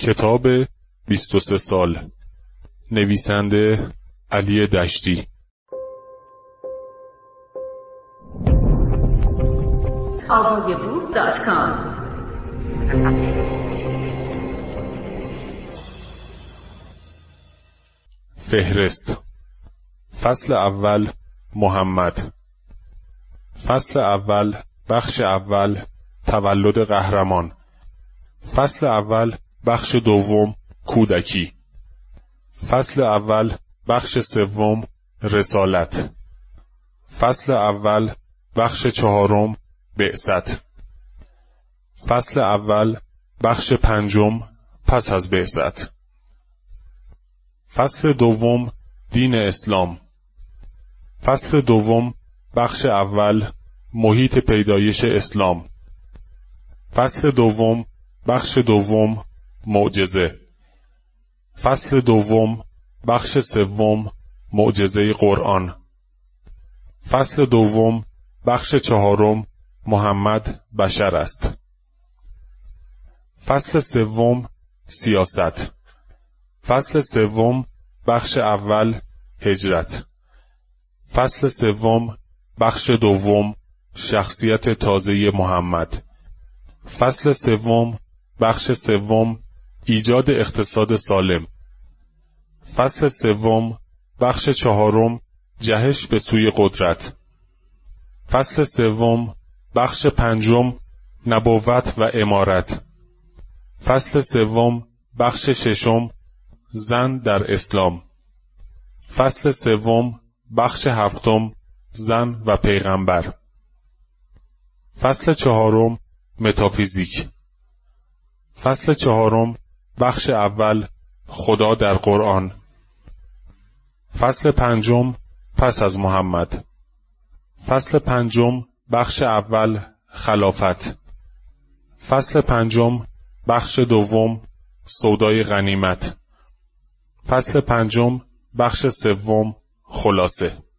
کتاب 23 سال نویسنده علی دشتی. فهرست. فصل اول محمد. فصل اول بخش اول تولد قهرمان. فصل اول بخش دوم کودکی. فصل اول بخش سوم رسالت. فصل اول بخش چهارم بعثت. فصل اول بخش پنجم پس از بعثت. فصل دوم دین اسلام. فصل دوم بخش اول محیط پیدایش اسلام. فصل دوم بخش دوم معجزه. فصل دوم بخش سوم معجزه قرآن. فصل دوم بخش چهارم محمد بشر است. فصل سوم سیاست. فصل سوم بخش اول هجرت. فصل سوم بخش دوم شخصیت تازه محمد. فصل سوم بخش سوم ایجاد اقتصاد سالم. فصل سوم بخش چهارم جهش به سوی قدرت. فصل سوم بخش پنجم نبوت و امارت. فصل سوم بخش ششم زن در اسلام. فصل سوم بخش هفتم زن و پیغمبر. فصل چهارم متافیزیک. فصل چهارم بخش اول خدا در قرآن. فصل پنجم پس از محمد. فصل پنجم بخش اول خلافت. فصل پنجم بخش دوم سودای غنیمت. فصل پنجم بخش سوم خلاصه.